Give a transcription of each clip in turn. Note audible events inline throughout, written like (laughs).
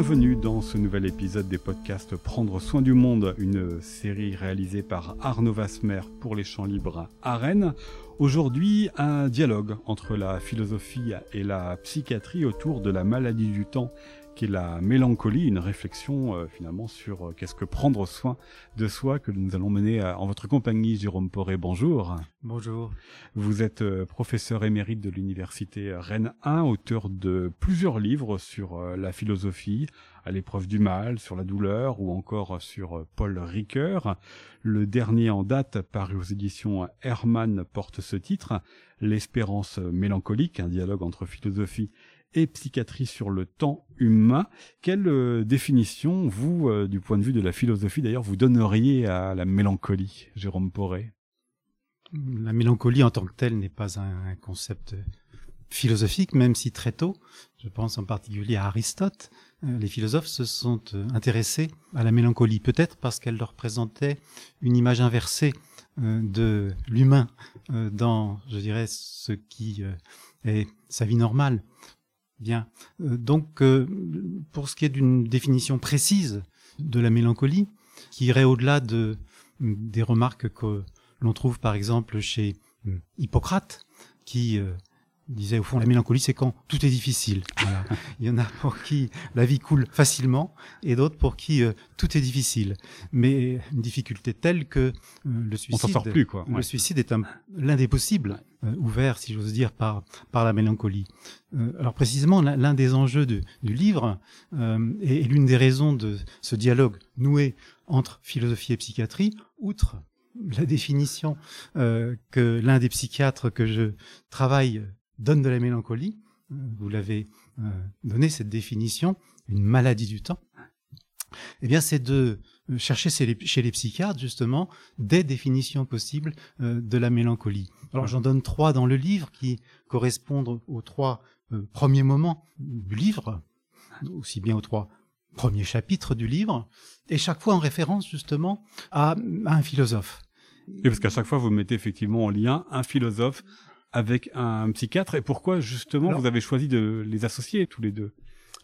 Bienvenue dans ce nouvel épisode des podcasts Prendre soin du monde, une série réalisée par Arnaud Vasmer pour les champs libres à Rennes. Aujourd'hui, un dialogue entre la philosophie et la psychiatrie autour de la maladie du temps qui est la mélancolie, une réflexion euh, finalement sur euh, qu'est-ce que prendre soin de soi que nous allons mener euh, en votre compagnie. Jérôme Poré, bonjour. Bonjour. Vous êtes professeur émérite de l'université Rennes 1, auteur de plusieurs livres sur la philosophie, à l'épreuve du mal, sur la douleur ou encore sur Paul Ricoeur. Le dernier en date, paru aux éditions Hermann, porte ce titre, L'espérance mélancolique, un dialogue entre philosophie et psychiatrie sur le temps humain. Quelle euh, définition, vous, euh, du point de vue de la philosophie d'ailleurs, vous donneriez à la mélancolie, Jérôme Poré La mélancolie en tant que telle n'est pas un, concept philosophique, même si très tôt, je pense en particulier à Aristote, euh, les philosophes se sont intéressés à la mélancolie, peut-être parce qu'elle leur présentait une image inversée de l'humain dans, je dirais, ce qui est sa vie normale. Bien. Euh, donc, euh, pour ce qui est d'une définition précise de la mélancolie, qui irait au-delà de, des remarques que l'on trouve par exemple chez euh, Hippocrate, qui disait au fond la mélancolie c'est quand tout est difficile. (laughs) Il y en a pour qui la vie coule facilement et d'autres pour qui euh, tout est difficile. Mais une difficulté telle que euh, le suicide, sort plus, quoi. le suicide est l'un des possibles euh, ouverts, si j'ose dire, par par la mélancolie. alors précisément l'un des enjeux du livre et, l'une des raisons de ce dialogue noué entre philosophie et psychiatrie, outre la définition que l'un des psychiatres que je travaille donne de la mélancolie. Euh, vous l'avez euh, donné cette définition, une maladie du temps. Eh bien, c'est de euh, chercher chez les, psychiatres justement des définitions possibles de la mélancolie. Alors, j'en donne trois dans le livre qui correspondent aux trois premiers moments du livre, aussi bien aux trois premiers chapitres du livre, et chaque fois en référence justement à, un philosophe. Et parce qu'à chaque fois, vous mettez effectivement en lien un philosophe avec un psychiatre et pourquoi justement vous avez choisi de les associer tous les deux?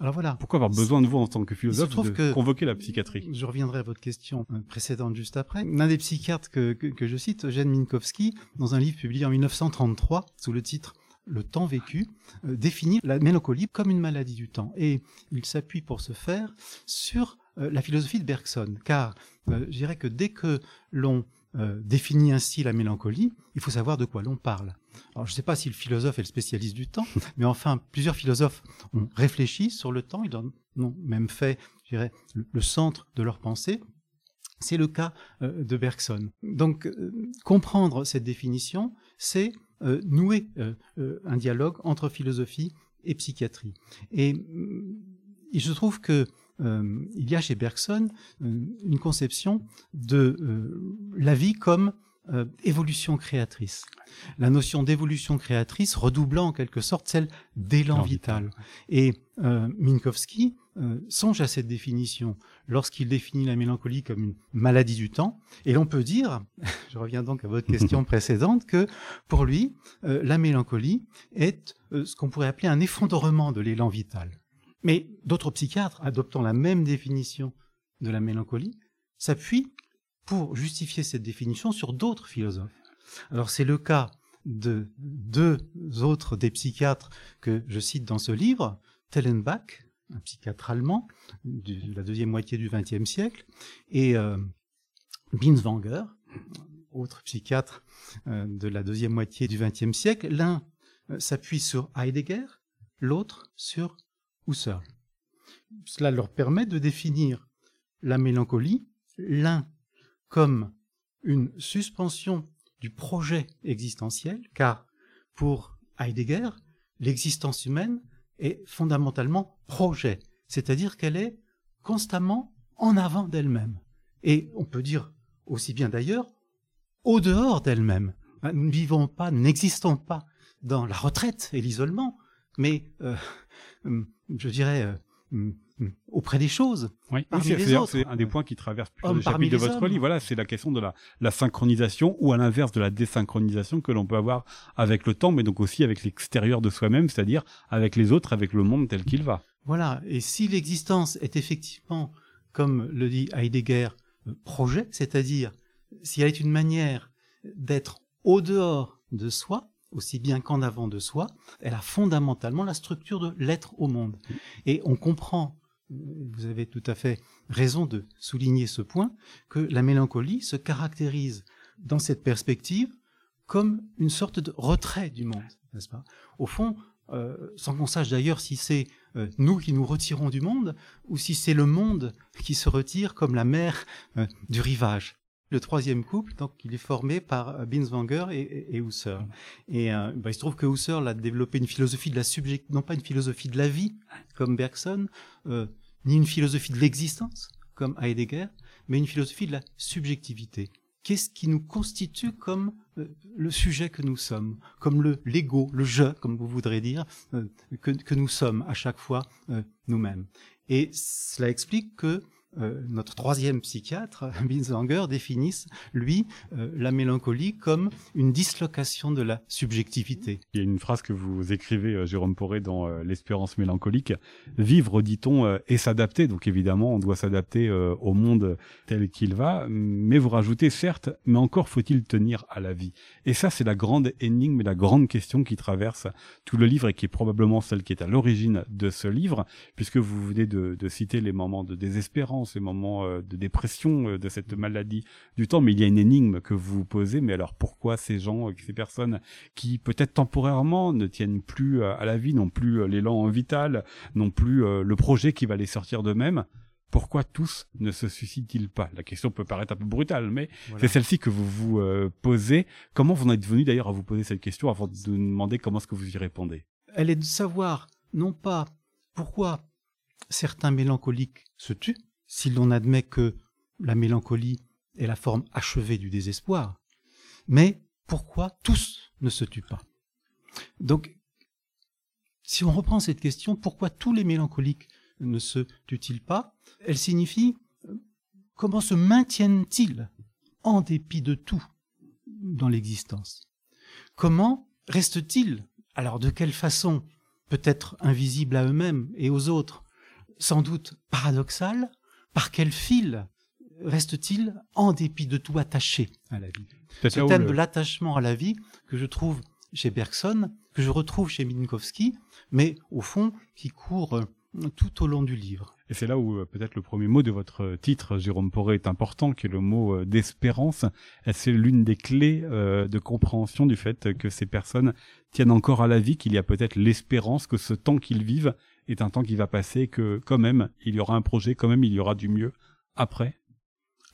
Alors voilà. Pourquoi avoir besoin de vous en tant que philosophe de convoquer la psychiatrie? Je reviendrai à votre question euh, précédente juste après. L'un des psychiatres que, que, je cite, Eugène Minkowski, dans un livre publié en 1933 sous le titre le temps vécu, euh, définit la mélancolie comme une maladie du temps. Et il s'appuie pour ce faire sur euh, la philosophie de Bergson. Car je dirais que dès que l'on euh, définit ainsi la mélancolie, il faut savoir de quoi l'on parle. Alors je ne sais pas si le philosophe est le spécialiste du temps, (laughs) mais enfin plusieurs philosophes ont réfléchi sur le temps, ils en ont même fait, je dirais, le, centre de leur pensée. C'est le cas euh, de Bergson. Donc euh, comprendre cette définition, c'est nouer un dialogue entre philosophie et psychiatrie. Et, et je trouve que euh, il y a chez Bergson euh, une conception de euh, la vie comme évolution créatrice. La notion d'évolution créatrice redoublant en quelque sorte celle d'élan vital. Et Minkowski songe à cette définition lorsqu'il définit la mélancolie comme une maladie du temps. Et l'on peut dire, (laughs) je reviens donc à votre question (laughs) précédente, que pour lui, la mélancolie est ce qu'on pourrait appeler un effondrement de l'élan vital. Mais d'autres psychiatres, adoptant la même définition de la mélancolie, s'appuient pour justifier cette définition sur d'autres philosophes. Alors c'est le cas de deux autres des psychiatres que je cite dans ce livre, Tellenbach, un psychiatre allemand de la deuxième moitié du XXe siècle, et euh, Binswanger, autre psychiatre euh, de la deuxième moitié du XXe siècle. L'un euh, s'appuie sur Heidegger, l'autre sur Husserl. Cela leur permet de définir la mélancolie, l'un comme une suspension du projet existentiel, car pour Heidegger, l'existence humaine est fondamentalement projet, c'est-à-dire qu'elle est constamment en avant d'elle-même. Et on peut dire aussi bien d'ailleurs, au dehors d'elle-même. Nous ne vivons pas, n'existons pas dans la retraite et l'isolement, mais euh, (laughs) je dirais, euh, auprès des choses. Oui, c'est un des points qui traverse plusieurs chapitres de votre livre. Voilà, c'est la question de la, la, synchronisation ou à l'inverse de la désynchronisation que l'on peut avoir avec le temps, mais donc aussi avec l'extérieur de soi-même, c'est-à-dire avec les autres, avec le monde tel qu'il va. Voilà, et si l'existence est effectivement, comme le dit Heidegger, projet, c'est-à-dire si elle est une manière d'être au dehors de soi, aussi bien qu'en avant de soi, elle a fondamentalement la structure de l'être au monde. Et on comprend, vous avez tout à fait raison de souligner ce point, que la mélancolie se caractérise dans cette perspective comme une sorte de retrait du monde, n'est-ce pas? Au fond, euh, sans qu'on sache d'ailleurs si c'est euh, nous qui nous retirons du monde ou si c'est le monde qui se retire comme la mer euh, du rivage le troisième couple, donc il est formé par Binswanger et, et, Husserl. Et euh, bah, il se trouve que Husserl a développé une philosophie de la subject, non pas une philosophie de la vie comme Bergson, ni une philosophie de l'existence comme Heidegger, mais une philosophie de la subjectivité. Qu'est-ce qui nous constitue comme le sujet que nous sommes, comme le l'ego, le je, comme vous voudrez dire, que, que, nous sommes à chaque fois nous-mêmes. Et cela explique que euh, notre troisième psychiatre, (laughs) Binswanger, définisse, lui, euh, la mélancolie comme une dislocation de la subjectivité. Il y a une phrase que vous écrivez, euh, Jérôme Poré, dans L'espérance mélancolique. Vivre, dit-on, et s'adapter. Donc évidemment, on doit s'adapter au monde tel qu'il va. Mais vous rajoutez, certes, mais encore faut-il tenir à la vie. Et ça, c'est la grande énigme et la grande question qui traverse tout le livre et qui est probablement celle qui est à l'origine de ce livre, puisque vous venez de, de citer les moments de désespérance ces moments euh, de dépression euh, de cette maladie du temps, mais il y a une énigme que vous vous posez, mais alors pourquoi ces gens, euh, ces personnes qui peut-être temporairement ne tiennent plus à la vie, n'ont plus l'élan vital, n'ont plus le projet qui va les sortir d'eux-mêmes, pourquoi tous ne se suicident-ils pas? La question peut paraître un peu brutale, mais c'est celle-ci que vous vous posez. Comment vous en êtes venu d'ailleurs à vous poser cette question avant de vous demander comment est-ce que vous y répondez? Elle est de savoir non pas pourquoi certains mélancoliques se tuent, si l'on admet que la mélancolie est la forme achevée du désespoir. Mais pourquoi tous ne se tuent pas? Donc, si on reprend cette question, pourquoi tous les mélancoliques ne se tuent-ils pas? Elle signifie comment se maintiennent-ils en dépit de tout dans l'existence? Comment restent-ils? Alors de quelle façon Peut-être invisibles à eux-mêmes et aux autres, sans doute paradoxal, par quel fil reste-t-il en dépit de tout attaché à la vie? Ce thème de l'attachement à la vie que je trouve chez Bergson, que je retrouve chez Minkowski, mais au fond qui court euh, tout au long du livre. Et c'est là où euh, peut-être le premier mot de votre titre, Jérôme Poré, est important, qui est le mot euh, d'espérance. C'est l'une des clés de compréhension du fait que ces personnes tiennent encore à la vie, qu'il y a peut-être l'espérance que ce temps qu'ils vivent est un temps qui va passer, que quand même, il y aura un projet, quand même, il y aura du mieux après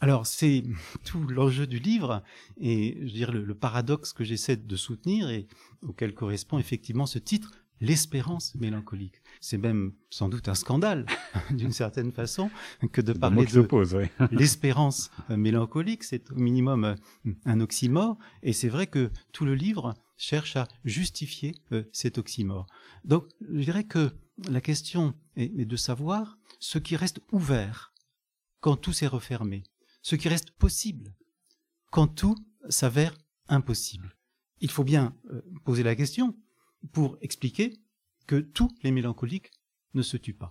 alors c'est (laughs) tout l'enjeu du livre et je veux dire le, paradoxe que j'essaie de soutenir et auquel correspond effectivement ce titre, l'espérance mélancolique. C'est même sans doute un scandale (laughs) d'une certaine façon que de parler de (laughs) l'espérance mélancolique, c'est au minimum euh, un oxymore et c'est vrai que tout le livre cherche à justifier euh, cet oxymore. Donc je dirais que la question est, de savoir ce qui reste ouvert quand tout s'est refermé, ce qui reste possible quand tout s'avère impossible. Il faut bien euh, poser la question pour expliquer que tous les mélancoliques ne se tuent pas.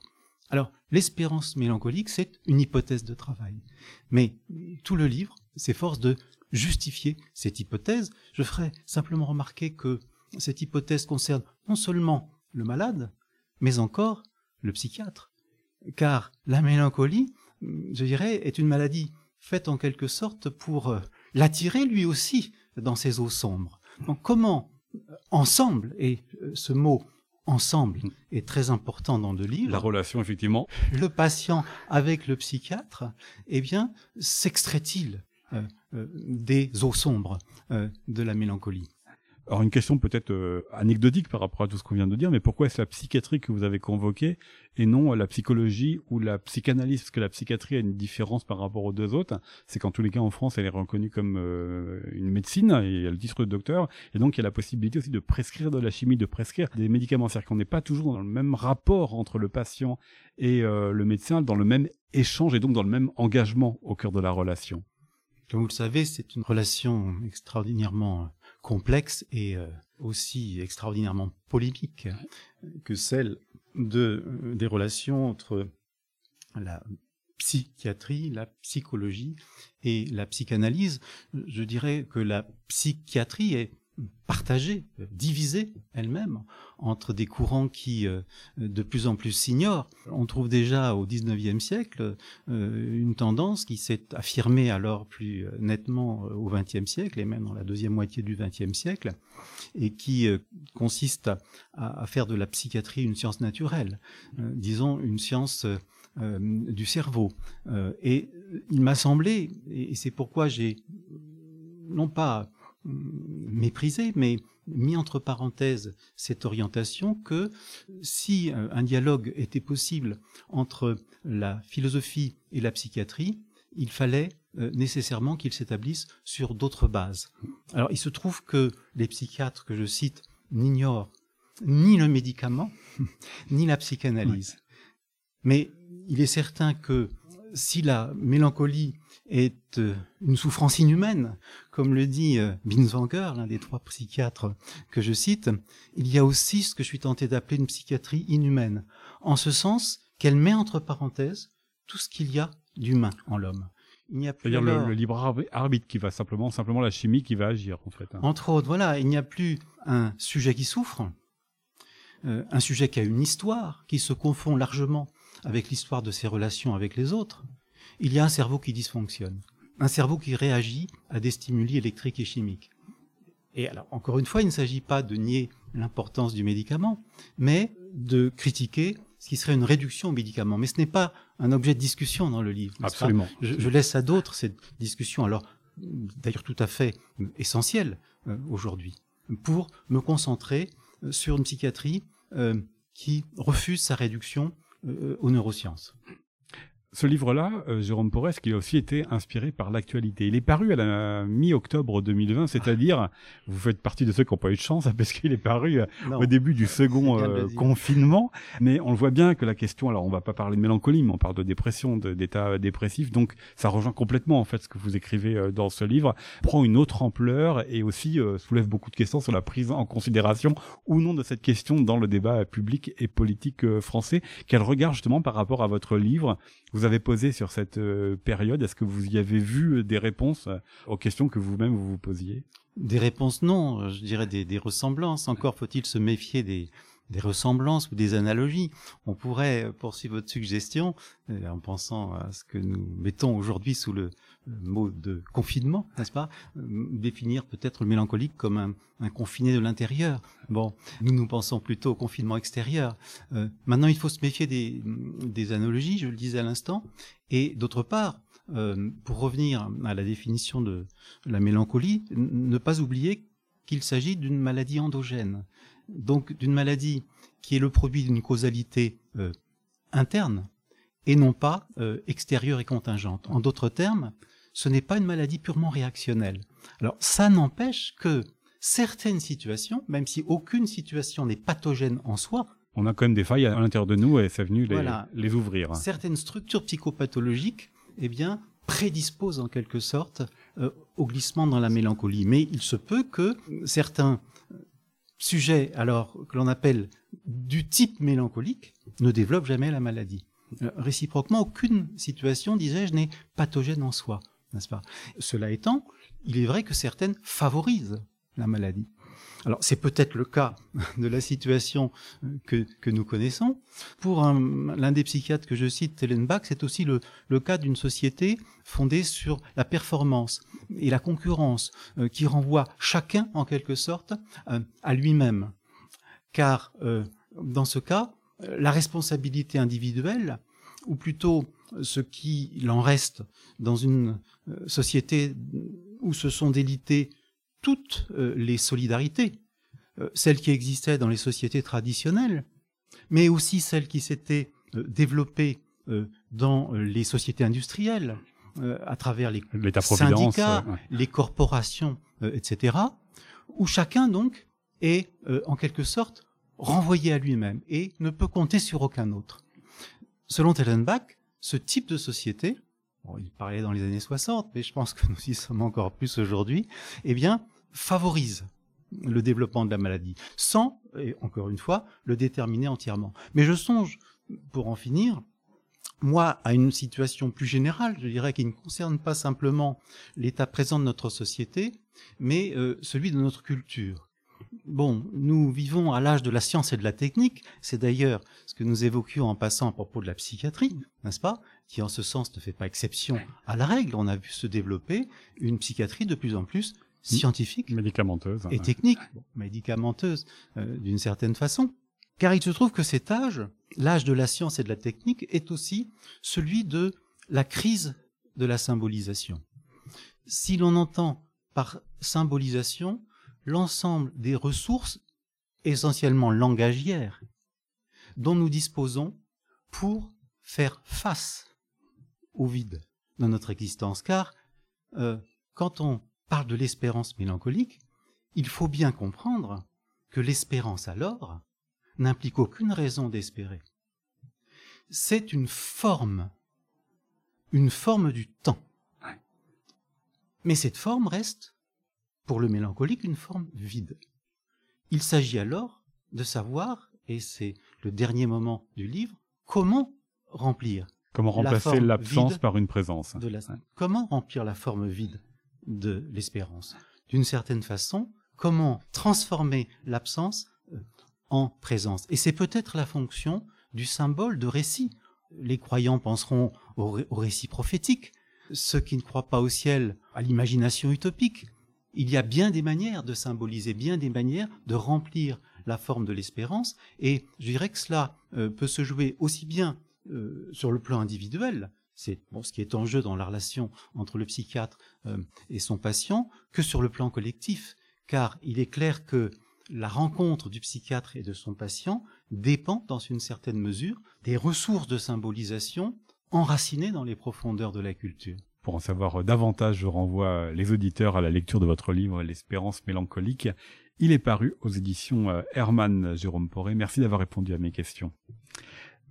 Alors, l'espérance mélancolique, c'est une hypothèse de travail. Mais tout le livre s'efforce de justifier cette hypothèse. Je ferai simplement remarquer que cette hypothèse concerne non seulement le malade, mais encore le psychiatre. Car la mélancolie, je dirais, est une maladie faite en quelque sorte pour euh, l'attirer lui aussi dans ses eaux sombres. Donc comment euh, ensemble, et euh, ce mot ensemble est très important dans le livre. La relation, effectivement. Le patient avec le psychiatre, eh bien, s'extrait-il des eaux sombres de la mélancolie? Alors une question peut-être euh, anecdotique par rapport à tout ce qu'on vient de dire, mais pourquoi est-ce la psychiatrie que vous avez convoquée et non la psychologie ou la psychanalyse? Parce que la psychiatrie a une différence par rapport aux deux autres. C'est qu'en tous les cas en France, elle est reconnue comme euh, une médecine et elle titre de docteur, et donc il y a la possibilité aussi de prescrire de la chimie, de prescrire des médicaments. C'est-à-dire qu'on n'est pas toujours dans le même rapport entre le patient et euh, le médecin, dans le même échange et donc dans le même engagement au cœur de la relation. Comme vous le savez, c'est une relation extraordinairement complexe et euh, aussi extraordinairement polémique que celle de, des relations entre la psychiatrie, la psychologie et la psychanalyse. Je dirais que la psychiatrie est partagée, divisée elle-même entre des courants qui euh, de plus en plus s'ignorent. On trouve déjà au XIXe siècle euh, une tendance qui s'est affirmée alors plus euh, nettement au XXe siècle et même dans la deuxième moitié du XXe siècle et qui consiste à, faire de la psychiatrie une science naturelle, disons une science du cerveau. et il m'a semblé, et c'est pourquoi j'ai non pas méprisé, mais mis entre parenthèses cette orientation que si euh, un dialogue était possible entre la philosophie et la psychiatrie, il fallait euh, nécessairement qu'il s'établisse sur d'autres bases. Alors il se trouve que les psychiatres que je cite n'ignorent ni le médicament, (laughs) ni la psychanalyse. Mais il est certain que si la mélancolie est euh, une souffrance inhumaine, comme le dit euh, Binswanger, l'un des trois psychiatres que je cite, il y a aussi ce que je suis tenté d'appeler une psychiatrie inhumaine, en ce sens qu'elle met entre parenthèses tout ce qu'il y a d'humain en l'homme. Il n'y a plus C'est-à-dire le, libre arbitre qui va simplement, simplement la chimie qui va agir en fait. Hein. Entre autres, voilà, il n'y a plus un sujet qui souffre, euh, un sujet qui a une histoire, qui se confond largement avec l'histoire de ses relations avec les autres, il y a un cerveau qui dysfonctionne, un cerveau qui réagit à des stimuli électriques et chimiques. Et alors, encore une fois, il ne s'agit pas de nier l'importance du médicament, mais de critiquer ce qui serait une réduction au médicament. Mais ce n'est pas un objet de discussion dans le livre. Absolument. Je, laisse à d'autres cette discussion, alors d'ailleurs tout à fait essentielle euh, aujourd'hui, pour me concentrer sur une psychiatrie euh, qui refuse sa réduction aux neurosciences. Ce livre-là, euh, Jérôme Porres, qui a aussi été inspiré par l'actualité. Il est paru à la mi-octobre 2020, c'est-à-dire, vous faites partie de ceux qui n'ont pas eu de chance, parce qu'il est paru euh, au début du second euh, confinement. Mais on le voit bien que la question, alors on va pas parler de mélancolie, mais on parle de dépression, d'état dépressif. Donc ça rejoint complètement en fait ce que vous écrivez dans ce livre, prend une autre ampleur et aussi soulève beaucoup de questions sur la prise en considération ou non de cette question dans le débat public et politique français. Quel regard justement par rapport à votre livre vous avez posé sur cette euh, période Est-ce que vous y avez vu euh, des réponses euh, aux questions que vous-même vous vous posiez? Des réponses, non. Je dirais des ressemblances. Encore faut-il se méfier des, des ressemblances ou des analogies. On pourrait poursuivre votre suggestion en pensant à ce que nous mettons aujourd'hui sous le mot de confinement, n'est-ce pas? Définir peut-être le mélancolique comme un, confiné de l'intérieur. Bon, nous nous pensons plutôt au confinement extérieur. Euh, maintenant, il faut se méfier des, analogies, je le disais à l'instant. Et d'autre part, euh, pour revenir à la définition de la mélancolie, ne pas oublier qu'il s'agit d'une maladie endogène. Donc d'une maladie qui est le produit d'une causalité euh, interne et non pas euh, extérieure et contingente. En d'autres termes, ce n'est pas une maladie purement réactionnelle. Alors ça n'empêche que certaines situations, même si aucune situation n'est pathogène en soi, on a quand même des failles à l'intérieur de nous et c'est venu les, les, ouvrir. Certaines structures psychopathologiques, eh bien, prédisposent en quelque sorte euh, au glissement dans la mélancolie. Mais il se peut que certains sujets, alors que l'on appelle du type mélancolique, ne développent jamais la maladie. Euh, réciproquement, aucune situation, disais-je, n'est pathogène en soi n'est-ce pas? Cela étant, il est vrai que certaines favorisent la maladie. Alors c'est peut-être le cas de la situation que, que nous connaissons. Pour l'un des psychiatres que je cite, Tellenbach, c'est aussi le, le cas d'une société fondée sur la performance et la concurrence, euh, qui renvoie chacun en quelque sorte euh, à lui-même. Car euh, dans ce cas, la responsabilité individuelle, ou plutôt ce qu'il en reste dans une euh, société où se sont délitées toutes euh, les solidarités, euh, celles qui existaient dans les sociétés traditionnelles, mais aussi celles qui s'étaient développées dans les sociétés industrielles, à travers les syndicats, les corporations, etc., où chacun donc est en quelque sorte renvoyé à lui-même et ne peut compter sur aucun autre. Selon Tellenbach, ce type de société, il parlait dans les années 60, mais je pense que nous y sommes encore plus aujourd'hui, eh bien, favorise le développement de la maladie, sans, et encore une fois, le déterminer entièrement. Mais je songe, pour en finir, moi, à une situation plus générale, je dirais, qui ne concerne pas simplement l'état présent de notre société, mais euh, celui de notre culture. Bon, nous vivons à l'âge de la science et de la technique. C'est d'ailleurs ce que nous évoquions en passant à propos de la psychiatrie, n'est-ce pas Qui en ce sens ne fait pas exception à la règle. On a vu se développer une psychiatrie de plus en plus scientifique, médicamenteuse et technique, médicamenteuse euh, d'une certaine façon. Car il se trouve que cet âge, l'âge de la science et de la technique, est aussi celui de la crise de la symbolisation. Si l'on entend par symbolisation l'ensemble des ressources, essentiellement langagières, dont nous disposons pour faire face au vide dans notre existence. Car euh, quand on parle de l'espérance mélancolique, il faut bien comprendre que l'espérance alors n'implique aucune raison d'espérer. C'est une forme, une forme du temps. Mais cette forme reste, pour le mélancolique, une forme vide. Il s'agit alors de savoir, et c'est le dernier moment du livre, comment remplir. Comment remplacer l'absence par une présence. Comment remplir la forme vide de l'espérance? D'une certaine façon, comment transformer l'absence euh, en présence? Et c'est peut-être la fonction du symbole de récit. Les croyants penseront au, récit prophétique, ceux qui ne croient pas au ciel à l'imagination utopique. Il y a bien des manières de symboliser, bien des manières de remplir la forme de l'espérance, et je dirais que cela euh, peut se jouer aussi bien euh, sur le plan individuel, c'est ce qui est en jeu dans la relation entre le psychiatre euh, et son patient, que sur le plan collectif, car il est clair que la rencontre du psychiatre et de son patient dépend, dans une certaine mesure, des ressources de symbolisation enracinées dans les profondeurs de la culture. Pour en savoir davantage, je renvoie les auditeurs à la lecture de votre livre L'espérance mélancolique. Il est paru aux éditions euh, Hermann Jérôme Poré. Merci d'avoir répondu à mes questions.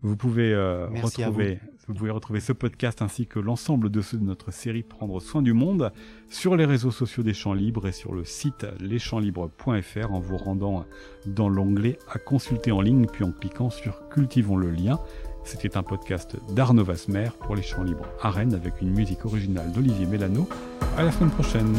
Vous pouvez, euh, retrouver, vous. pouvez retrouver ce podcast ainsi que l'ensemble de ceux de notre série Prendre soin du monde sur les réseaux sociaux des Champs Libres et sur le site leschampslibres.fr en vous rendant dans l'onglet à consulter en ligne puis en cliquant sur Cultivons le lien. C'était un podcast d'Arnaud Vasmer pour les Champs Libres à Rennes avec une musique originale d'Olivier Mélano. À la semaine prochaine.